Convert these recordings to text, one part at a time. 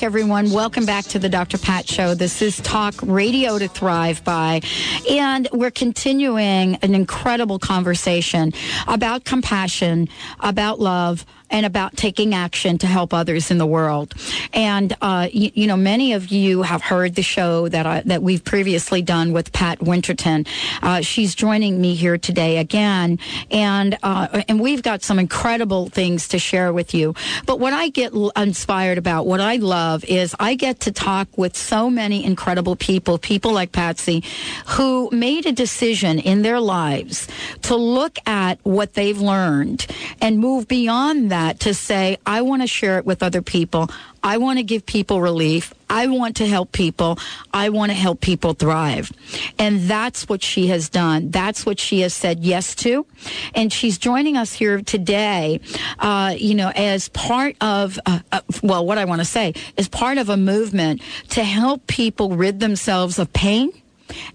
Back, everyone. Welcome back to the Dr. Pat Show. This is Talk Radio to Thrive By. And we're continuing an incredible conversation about compassion, about love, and about taking action to help others in the world. And uh, you, you, know, many of you have heard the show that I, that we've previously done with Pat Winterton. Uh, she's joining me here today again, and uh, and we've got some incredible things to share with you. But what I get inspired about, what I love, is I get to talk with so many incredible people, people like Patsy, who made a decision in their lives to look at what they've learned and move beyond that that to say, I want to share it with other people. I want to give people relief. I want to help people. I want to help people thrive. And that's what she has done. That's what she has said yes to. And she's joining us here today, uh, you know, as part of, uh, uh, well, what I want to say is part of a movement to help people rid themselves of pain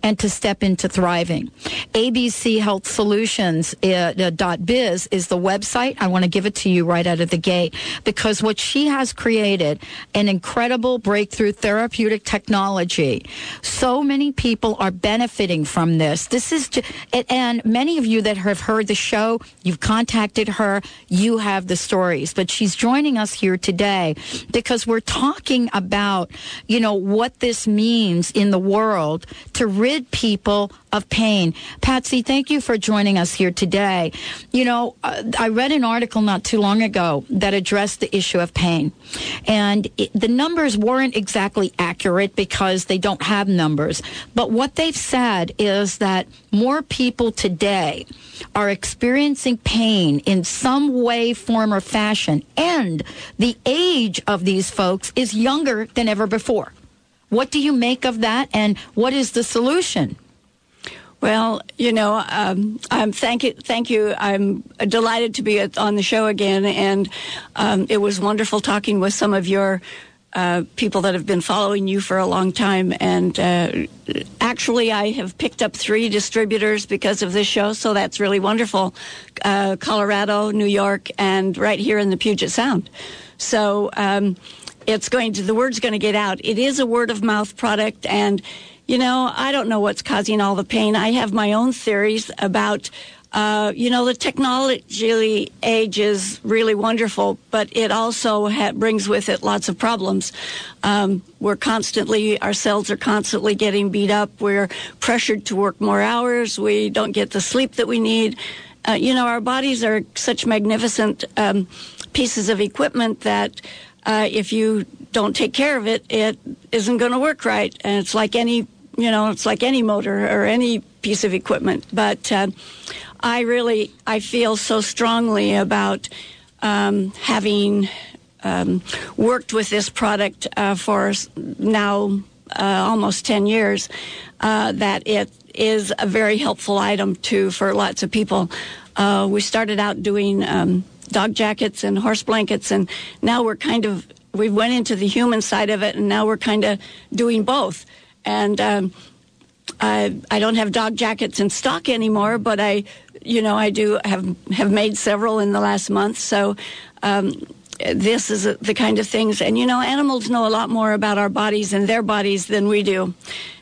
and to step into thriving. ABC Health Solutions uh, dot biz is the website. I want to give it to you right out of the gate because what she has created an incredible breakthrough therapeutic technology. So many people are benefiting from this. This is, just, and many of you that have heard the show, you've contacted her, you have the stories, but she's joining us here today because we're talking about, you know, what this means in the world to rid people of pain. Patsy, thank you for joining us here today. You know, uh, I read an article not too long ago that addressed the issue of pain. And it, the numbers weren't exactly accurate because they don't have numbers. But what they've said is that more people today are experiencing pain in some way, form, or fashion. And the age of these folks is younger than ever before. What do you make of that, and what is the solution? Well, you know, um, I'm thank you, thank you. I'm delighted to be at, on the show again, and um, it was wonderful talking with some of your uh, people that have been following you for a long time. And uh, actually, I have picked up three distributors because of this show, so that's really wonderful. Uh, Colorado, New York, and right here in the Puget Sound. So. Um, it's going to, the word's going to get out. It is a word of mouth product. And, you know, I don't know what's causing all the pain. I have my own theories about, uh, you know, the technology age is really wonderful, but it also ha- brings with it lots of problems. Um, we're constantly, our cells are constantly getting beat up. We're pressured to work more hours. We don't get the sleep that we need. Uh, you know, our bodies are such magnificent um, pieces of equipment that uh, if you don't take care of it, it isn't going to work right. And it's like any, you know, it's like any motor or any piece of equipment. But uh, I really, I feel so strongly about um, having um, worked with this product uh, for now uh, almost 10 years uh, that it is a very helpful item too for lots of people. Uh, we started out doing um, dog jackets and horse blankets, and now we're kind of we went into the human side of it, and now we're kind of doing both. And um, I I don't have dog jackets in stock anymore, but I you know I do have have made several in the last month. So. Um, this is the kind of things, and you know, animals know a lot more about our bodies and their bodies than we do.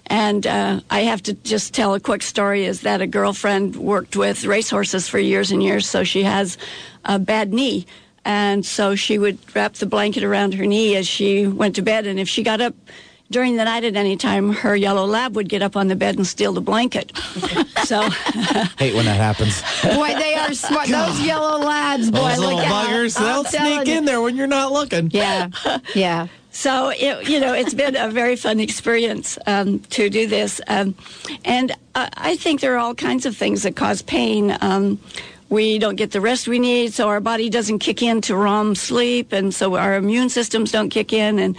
And uh, I have to just tell a quick story is that a girlfriend worked with racehorses for years and years, so she has a bad knee. And so she would wrap the blanket around her knee as she went to bed. And if she got up during the night at any time, her yellow lab would get up on the bed and steal the blanket. so hate when that happens. Boy, they are smart. Those yellow lads, boy, Those little buggers, they'll sneak in there when you're not looking. Yeah, yeah. So it, you know, it's been a very fun experience um, to do this, um, and uh, I think there are all kinds of things that cause pain. Um, we don't get the rest we need, so our body doesn't kick in to REM sleep, and so our immune systems don't kick in, and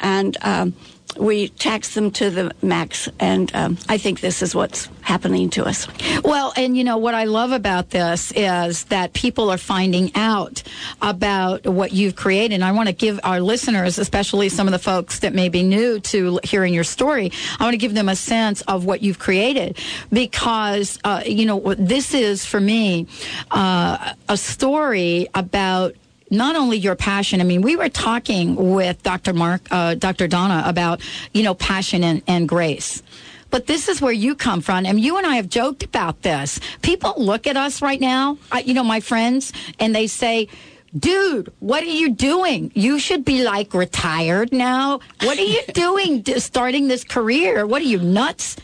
and um, we tax them to the max. And um, I think this is what's happening to us. Well, and you know, what I love about this is that people are finding out about what you've created. And I want to give our listeners, especially some of the folks that may be new to hearing your story, I want to give them a sense of what you've created because, uh, you know, this is for me uh, a story about not only your passion. I mean, we were talking with Dr. Mark, uh, Dr. Donna about you know passion and, and grace. But this is where you come from, and you and I have joked about this. People look at us right now, uh, you know, my friends, and they say, dude, what are you doing? You should be like retired now. What are you doing starting this career? What are you nuts?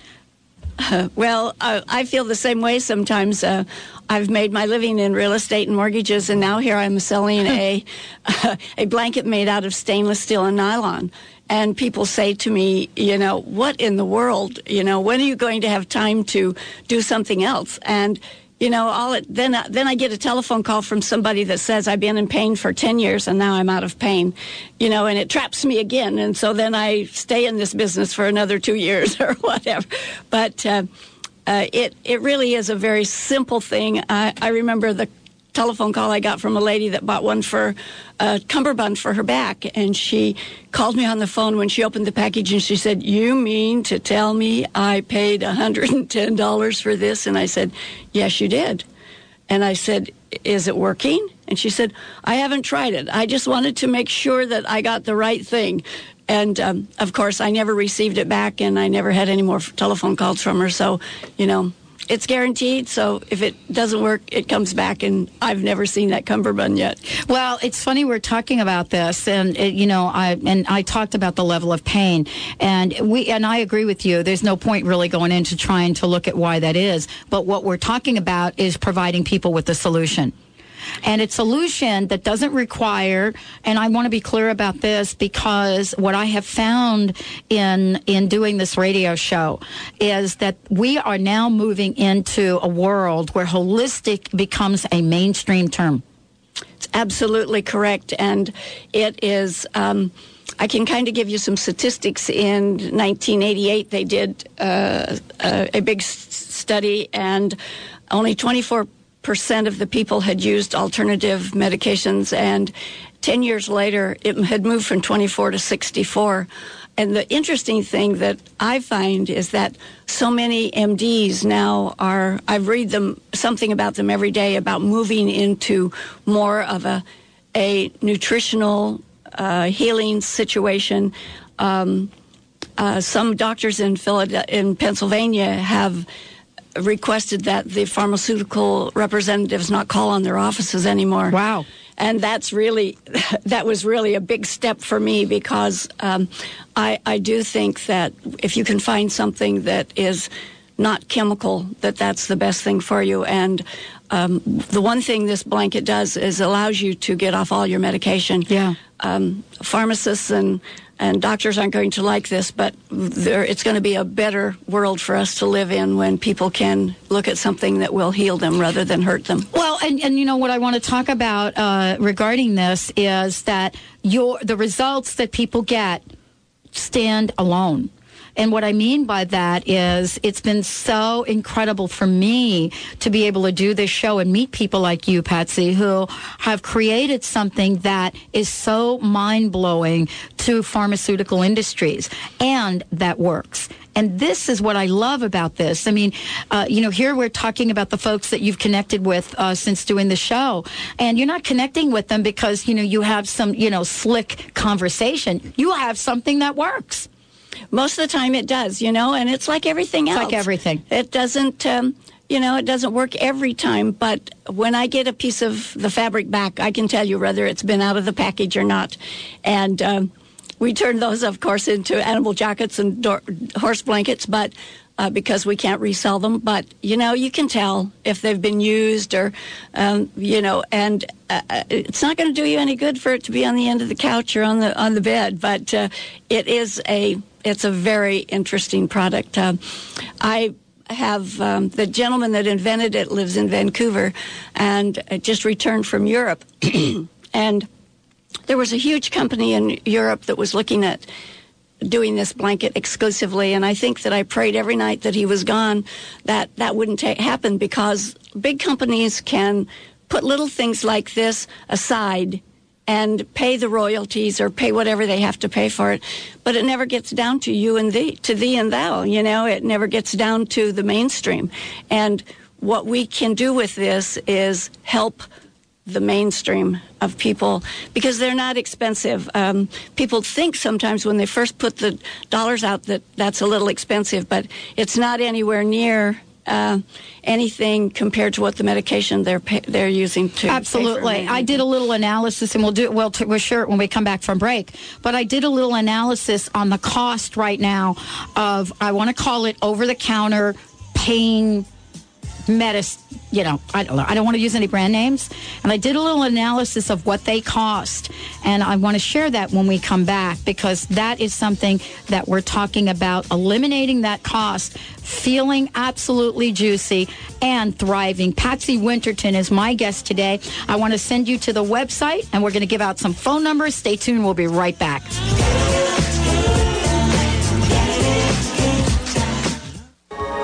Uh, well, uh, I feel the same way sometimes. Uh, I've made my living in real estate and mortgages, and now here I'm selling a a blanket made out of stainless steel and nylon. And people say to me, you know, what in the world? You know, when are you going to have time to do something else? And you know, all it, then then I get a telephone call from somebody that says I've been in pain for ten years and now I'm out of pain, you know, and it traps me again, and so then I stay in this business for another two years or whatever. But uh, uh, it it really is a very simple thing. I, I remember the telephone call I got from a lady that bought one for a cummerbund for her back. And she called me on the phone when she opened the package and she said, You mean to tell me I paid $110 for this? And I said, Yes, you did. And I said, Is it working? And she said, I haven't tried it. I just wanted to make sure that I got the right thing. And um, of course, I never received it back and I never had any more telephone calls from her. So, you know, it's guaranteed. So if it doesn't work, it comes back, and I've never seen that cummerbund yet. Well, it's funny we're talking about this, and it, you know, I and I talked about the level of pain, and we and I agree with you. There's no point really going into trying to look at why that is, but what we're talking about is providing people with a solution and it's a solution that doesn't require and I want to be clear about this because what I have found in in doing this radio show is that we are now moving into a world where holistic becomes a mainstream term. It's absolutely correct and it is um, I can kind of give you some statistics. In 1988, they did uh, a, a, big study, and only 24 percent of the people had used alternative medications, and 10 years later, it had moved from 24 to 64. And the interesting thing that I find is that so many MDs now are, I read them something about them every day about moving into more of a, a nutritional uh, healing situation. Um, uh, some doctors in Philadelphia, in Pennsylvania have requested that the pharmaceutical representatives not call on their offices anymore. Wow. And that's really, that was really a big step for me because um, I, I do think that if you can find something that is not chemical, that that's the best thing for you. And um, the one thing this blanket does is allows you to get off all your medication. Yeah. Um, pharmacists and and doctors aren't going to like this, but there, it's going to be a better world for us to live in when people can look at something that will heal them rather than hurt them. Well, and, and you know what I want to talk about uh, regarding this is that your the results that people get stand alone. And what I mean by that is it's been so incredible for me to be able to do this show and meet people like you, Patsy, who have created something that is so mind blowing to pharmaceutical industries and that works. And this is what I love about this. I mean, uh, you know, here we're talking about the folks that you've connected with uh, since doing the show, and you're not connecting with them because you know you have some you know slick conversation. You have something that works. Most of the time it does, you know, and it's like everything it's else. like everything. It doesn't, um, you know, it doesn't work every time, but when I get a piece of the fabric back, I can tell you whether it's been out of the package or not. And um, we turn those, of course, into animal jackets and horse blankets, but uh, because we can't resell them. But you know, you can tell if they've been used or, um, you know, and uh, uh it's not going to do you any good for it to be on the end of the couch or on the on the bed. But uh, it is a it's a very interesting product. Uh, I have um, the gentleman that invented it lives in Vancouver and just returned from Europe. and there was a huge company in Europe that was looking at doing this blanket exclusively and i think that i prayed every night that he was gone that that wouldn't ta- happen because big companies can put little things like this aside and pay the royalties or pay whatever they have to pay for it. But it never gets down to you and thee, to thee and thou, you know, it never gets down to the mainstream. And what we can do with this is help the mainstream of people because they're not expensive. Um, people think sometimes when they first put the dollars out that that's a little expensive, but it's not anywhere near uh, anything compared to what the medication they're pay, they're using to absolutely. I did a little analysis, and we'll do it. Well, we'll share it when we come back from break. But I did a little analysis on the cost right now of I want to call it over the counter pain medicine you know, I don't know. I don't want to use any brand names. And I did a little analysis of what they cost. And I want to share that when we come back because that is something that we're talking about eliminating that cost, feeling absolutely juicy and thriving. Patsy Winterton is my guest today. I want to send you to the website and we're going to give out some phone numbers. Stay tuned. We'll be right back.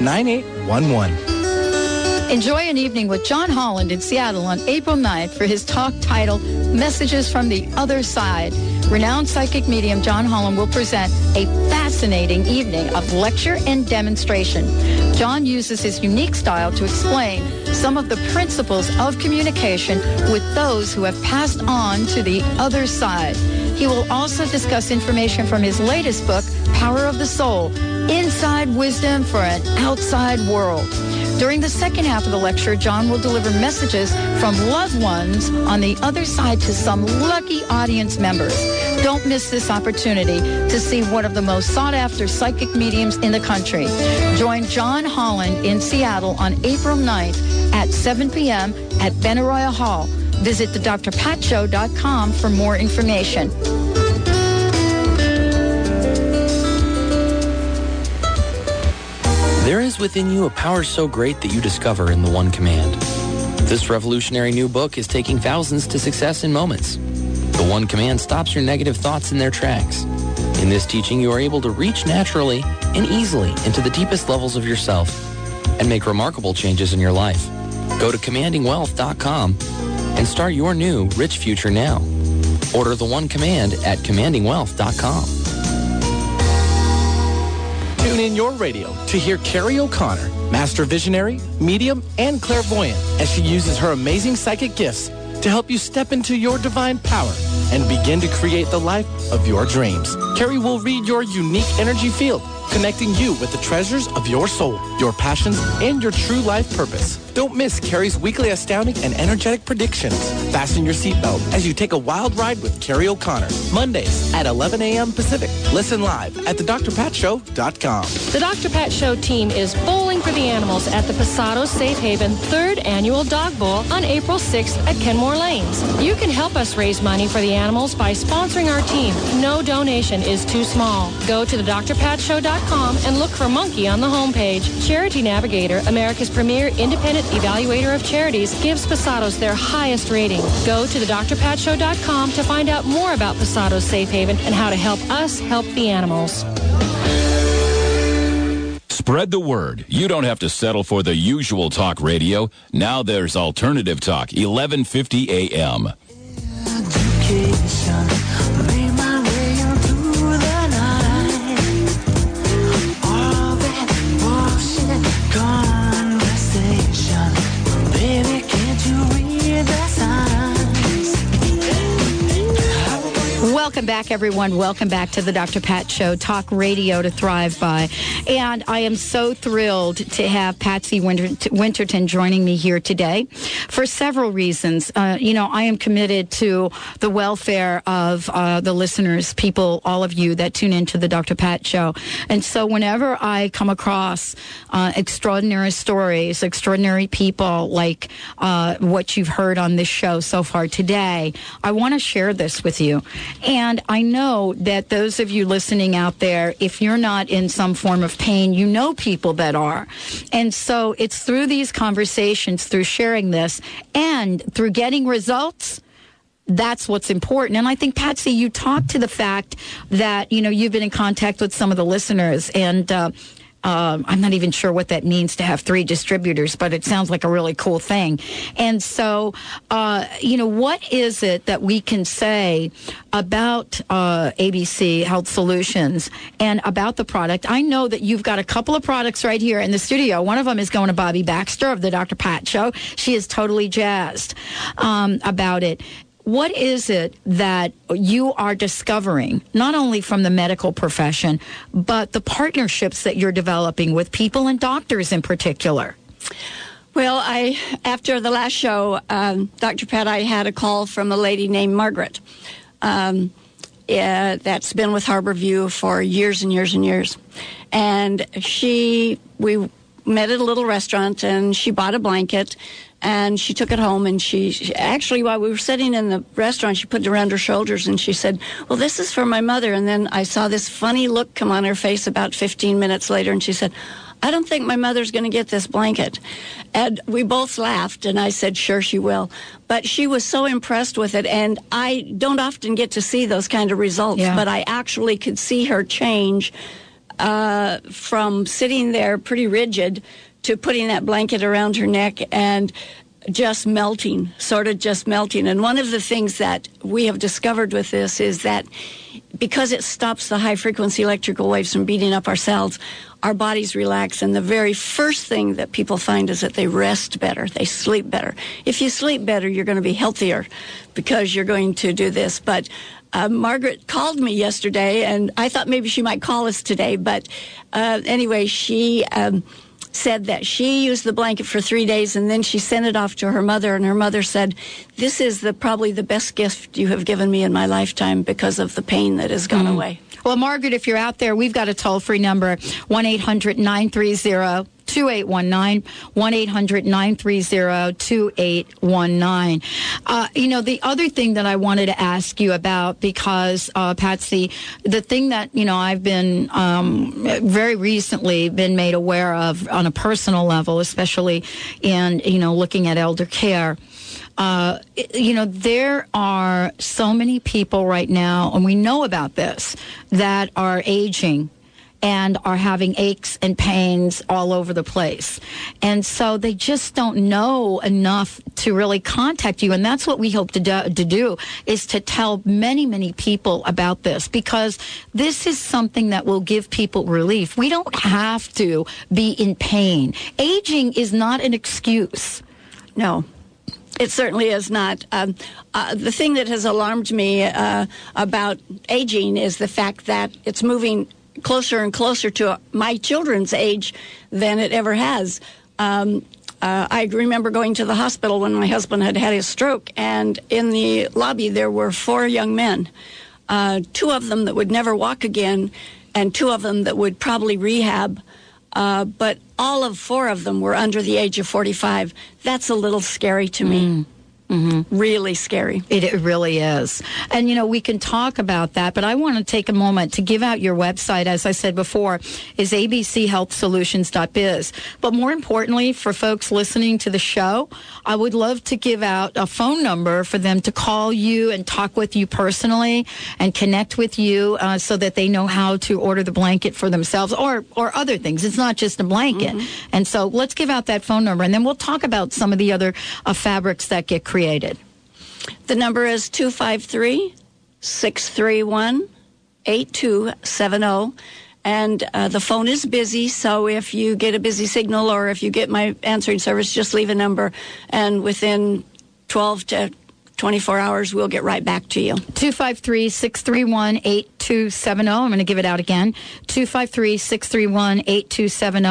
9811. Enjoy an evening with John Holland in Seattle on April 9th for his talk titled Messages from the Other Side. Renowned psychic medium John Holland will present a fascinating evening of lecture and demonstration. John uses his unique style to explain some of the principles of communication with those who have passed on to the other side. He will also discuss information from his latest book, Power of the Soul, Inside Wisdom for an Outside World. During the second half of the lecture, John will deliver messages from loved ones on the other side to some lucky audience members. Don't miss this opportunity to see one of the most sought after psychic mediums in the country. Join John Holland in Seattle on April 9th at 7 p.m. at Benaroya Hall. Visit thedrpatshow.com for more information. There is within you a power so great that you discover in the one command. This revolutionary new book is taking thousands to success in moments. The one command stops your negative thoughts in their tracks. In this teaching, you are able to reach naturally and easily into the deepest levels of yourself and make remarkable changes in your life. Go to commandingwealth.com and start your new rich future now. Order the one command at commandingwealth.com. Tune in your radio to hear Carrie O'Connor, master visionary, medium, and clairvoyant, as she uses her amazing psychic gifts to help you step into your divine power and begin to create the life of your dreams. Carrie will read your unique energy field connecting you with the treasures of your soul, your passions, and your true life purpose. Don't miss Carrie's weekly astounding and energetic predictions. Fasten your seatbelt as you take a wild ride with Carrie O'Connor. Mondays at 11 a.m. Pacific. Listen live at thedrpatshow.com. The Dr. Pat Show team is bowling for the animals at the Pasado Safe Haven third annual Dog Bowl on April 6th at Kenmore Lanes. You can help us raise money for the animals by sponsoring our team. No donation is too small. Go to thedrpatshow.com and look for Monkey on the homepage. Charity Navigator, America's premier independent evaluator of charities, gives Pasados their highest rating. Go to thedrpatshow.com to find out more about Pasados Safe Haven and how to help us help the animals. Spread the word. You don't have to settle for the usual talk radio. Now there's Alternative Talk, 1150 AM. Welcome back, everyone. Welcome back to the Dr. Pat Show, talk radio to thrive by. And I am so thrilled to have Patsy Winterton joining me here today for several reasons. Uh, you know, I am committed to the welfare of uh, the listeners, people, all of you that tune into the Dr. Pat Show. And so whenever I come across uh, extraordinary stories, extraordinary people like uh, what you've heard on this show so far today, I want to share this with you. And And I know that those of you listening out there, if you're not in some form of pain, you know people that are. And so it's through these conversations, through sharing this, and through getting results that's what's important. And I think, Patsy, you talked to the fact that, you know, you've been in contact with some of the listeners and, uh, um, I'm not even sure what that means to have three distributors, but it sounds like a really cool thing. And so, uh, you know, what is it that we can say about uh, ABC Health Solutions and about the product? I know that you've got a couple of products right here in the studio. One of them is going to Bobby Baxter of the Dr. Pat Show. She is totally jazzed um, about it what is it that you are discovering, not only from the medical profession, but the partnerships that you're developing with people and doctors in particular? Well, I after the last show, um, Dr. Pat, I had a call from a lady named Margaret. Um, yeah, that's been with Harborview for years and years and years, and she we met at a little restaurant and she bought a blanket and she took it home and she, she, actually while we were sitting in the restaurant she put it around her shoulders and she said well this is for my mother. And then i saw this funny look come on her face about 15 minutes later and she said i don't think my mother's going to get this blanket. And we both laughed and i said sure she will. But she was so impressed with it and i don't often get to see those kind of results Yeah. but i actually could see her change uh, from sitting there pretty rigid to putting that blanket around her neck and just melting, sort of just melting. And one of the things that we have discovered with this is that because it stops the high frequency electrical waves from beating up our cells, our bodies relax. And the very first thing that people find is that they rest better, they sleep better. If you sleep better, you're going to be healthier because you're going to do this. But uh, Margaret called me yesterday, and I thought maybe she might call us today. But uh, anyway, she. Um, said that she used the blanket for three days and then she sent it off to her mother and her mother said this is the probably the best gift you have given me in my lifetime because of the pain that has gone mm. away. Well, Margaret, if you're out there, we've got a toll free number 1 800 930 2819. 1 800 930 2819. Uh, You know, the other thing that I wanted to ask you about, because, uh, Patsy, the thing that, you know, I've been um, very recently been made aware of on a personal level, especially in, you know, looking at elder care uh, you know, there are so many people right now, and we know about this, that are aging and are having aches and pains all over the place. And so they just don't know enough to really contact you. And that's what we hope to do, to do is to tell many, many people about this because this is something that will give people relief. We don't have to be in pain. Aging is not an excuse. No, it certainly is not. Um, uh, the thing that has alarmed me uh, about aging is the fact that it's moving closer and closer to my children's age than it ever has. Um, uh, I remember going to the hospital when my husband had had his stroke, and in the lobby there were four young men, uh, two of them that would never walk again, and two of them that would probably rehab. Uh, but all of four of them were under the age of 45. That's a little scary to me. Really scary. It, it really is. And, you know, we can talk about that, but I want to take a moment to give out your website, as I said before, is abchealthsolutions.biz. But more importantly, for folks listening to the show, I would love to give out a phone number for them to call you and talk with you personally and connect with you uh, so that they know how to order the blanket for themselves or, or other things. It's not just a blanket. And so let's give out that phone number and then we'll talk about some of the other uh, fabrics that get created. The number is 253 631 8270. And uh, the phone is busy, so if you get a busy signal or if you get my answering service, just leave a number. And within 12 to 24 hours, we'll get right back to you. 253 631 8270. I'm going to give it out again 253 631 8270.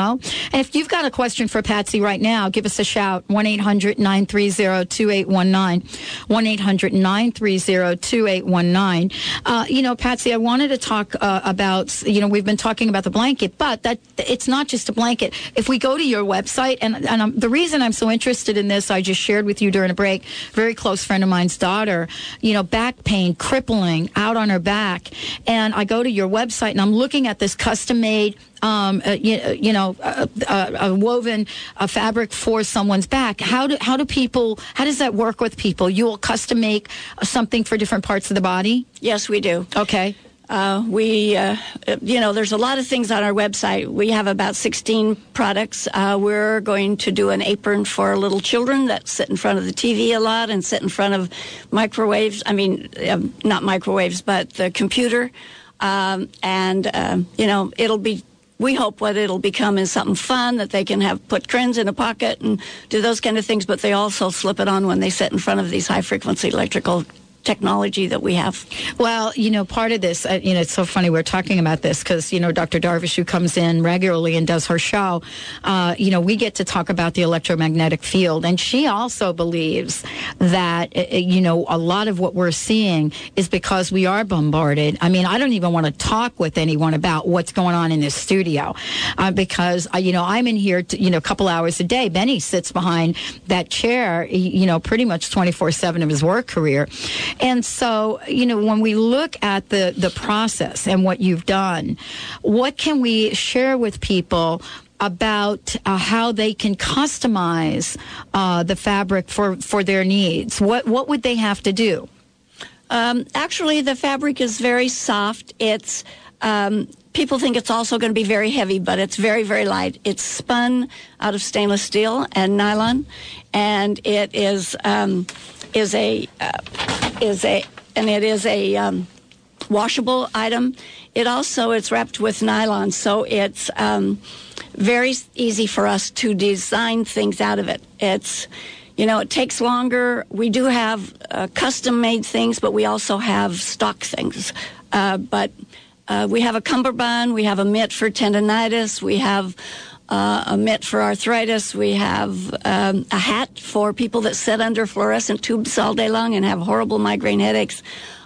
And if you've got a question for Patsy right now, give us a shout 1 800 930 2819. 1 800 930 2819. Uh, You know, Patsy, I wanted to talk uh, about, you know, we've been talking about the blanket, but that it's not just a blanket. If we go to your website, and, and um, the reason I'm so interested in this, I just shared with you during a break, very close friend of mine's daughter, you know, back pain, crippling out on her back. And I go to your website and I'm looking at this custom made um, uh, you, uh, you know, a, a, a woven a fabric for someone's back. How do how do people? How does that work with people? You will custom make something for different parts of the body. Yes, we do. Okay. Uh, we, uh, you know, there's a lot of things on our website. We have about 16 products. Uh, we're going to do an apron for little children that sit in front of the TV a lot and sit in front of microwaves. I mean, uh, not microwaves, but the computer. Um, and, um, you know, it'll be we hope what it'll become is something fun that they can have put trends in a pocket and do those kind of things, but they also slip it on when they sit in front of these high frequency electrical technology that we have. Well, you know, part of this, uh, you know, it's so funny we're talking about this because, you know, Dr. Darvish, who comes in regularly and does her show, uh, you know, we get to talk about the electromagnetic field. And she also believes that, uh, uh, you know, a lot of what we're seeing is because we are bombarded. I mean, I don't even want to talk with anyone about what's going on in this studio uh, because, uh, you know, I'm in here, to, you know, a couple hours a day. Benny sits behind that chair, you know, pretty much 24 7 of his work career. And so, you know, when we look at the, the process and what you've done, what can we share with people about uh, how they can customize uh, the fabric for, for their needs? What, what would they have to do? Um, actually, the fabric is very soft. It's um, people think it's also going to be very heavy, but it's very, very light. It's spun out of stainless steel and nylon, and it is um, is a uh, is a and it is a um, washable item. It also it's wrapped with nylon, so it's um, very easy for us to design things out of it. It's you know, it takes longer. We do have uh, custom made things, but we also have stock things. Uh, but uh, we have a cummerbund, we have a mitt for tendonitis, we have uh, a mitt for arthritis, we have um, a hat for people that sit under fluorescent tubes all day long and have horrible migraine headaches.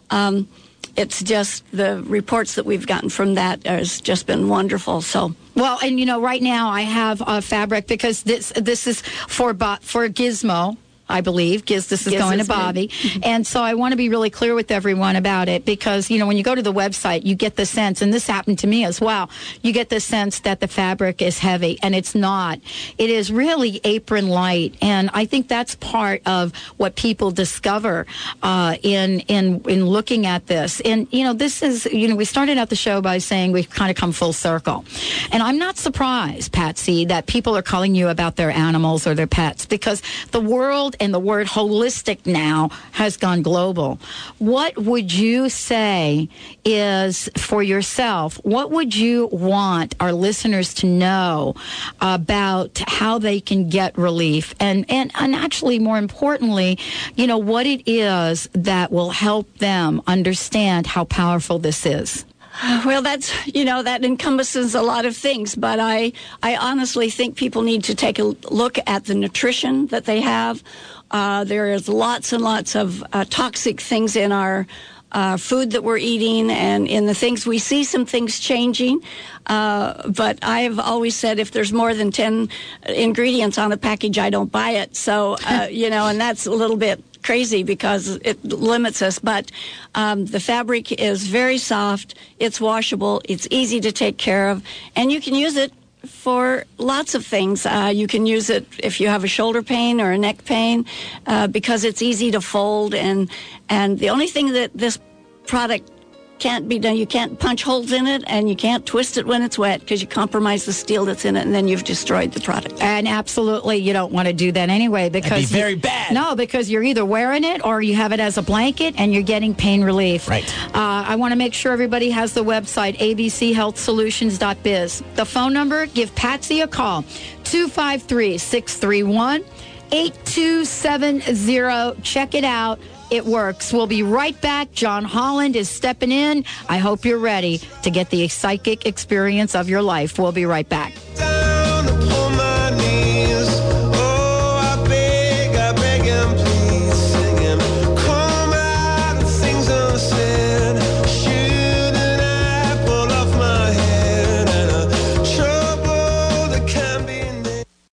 Um, it's just the reports that we've gotten from that has just been wonderful. So. Well, and you know, right now I have a fabric because this this is for for Gizmo. I believe. Giz, this is Giz going is to Bobby. and so I want to be really clear with everyone about it because, you know, when you go to the website, you get the sense, and this happened to me as well, you get the sense that the fabric is heavy, and it's not. It is really apron light. And I think that's part of what people discover uh, in, in, in looking at this. And, you know, this is, you know, we started out the show by saying we've kind of come full circle. And I'm not surprised, Patsy, that people are calling you about their animals or their pets because the world and the word holistic now has gone global. What would you say is for yourself? What would you want our listeners to know about how they can get relief? And, and, and actually, more importantly, you know, what it is that will help them understand how powerful this is? Well, that's you know that encompasses a lot of things, but I I honestly think people need to take a look at the nutrition that they have. Uh, there is lots and lots of uh, toxic things in our uh, food that we're eating and in the things we see some things changing. Uh, but I've always said if there's more than 10 ingredients on a package, I don't buy it. So, uh, you know, and that's a little bit crazy because it limits us. But um, the fabric is very soft, it's washable, it's easy to take care of, and you can use it for lots of things. Uh, you can use it if you have a shoulder pain or a neck pain uh, because it's easy to fold. And, and the only thing that this product can't be done, you can't punch holes in it and you can't twist it when it's wet because you compromise the steel that's in it and then you've destroyed the product. And absolutely, you don't want to do that anyway because That'd be very you- bad. No, because you're either wearing it or you have it as a blanket and you're getting pain relief. Right. Uh, I want to make sure everybody has the website abchealthsolutions.biz. The phone number, give Patsy a call 253 631 8270. Check it out. It works. We'll be right back. John Holland is stepping in. I hope you're ready to get the psychic experience of your life. We'll be right back.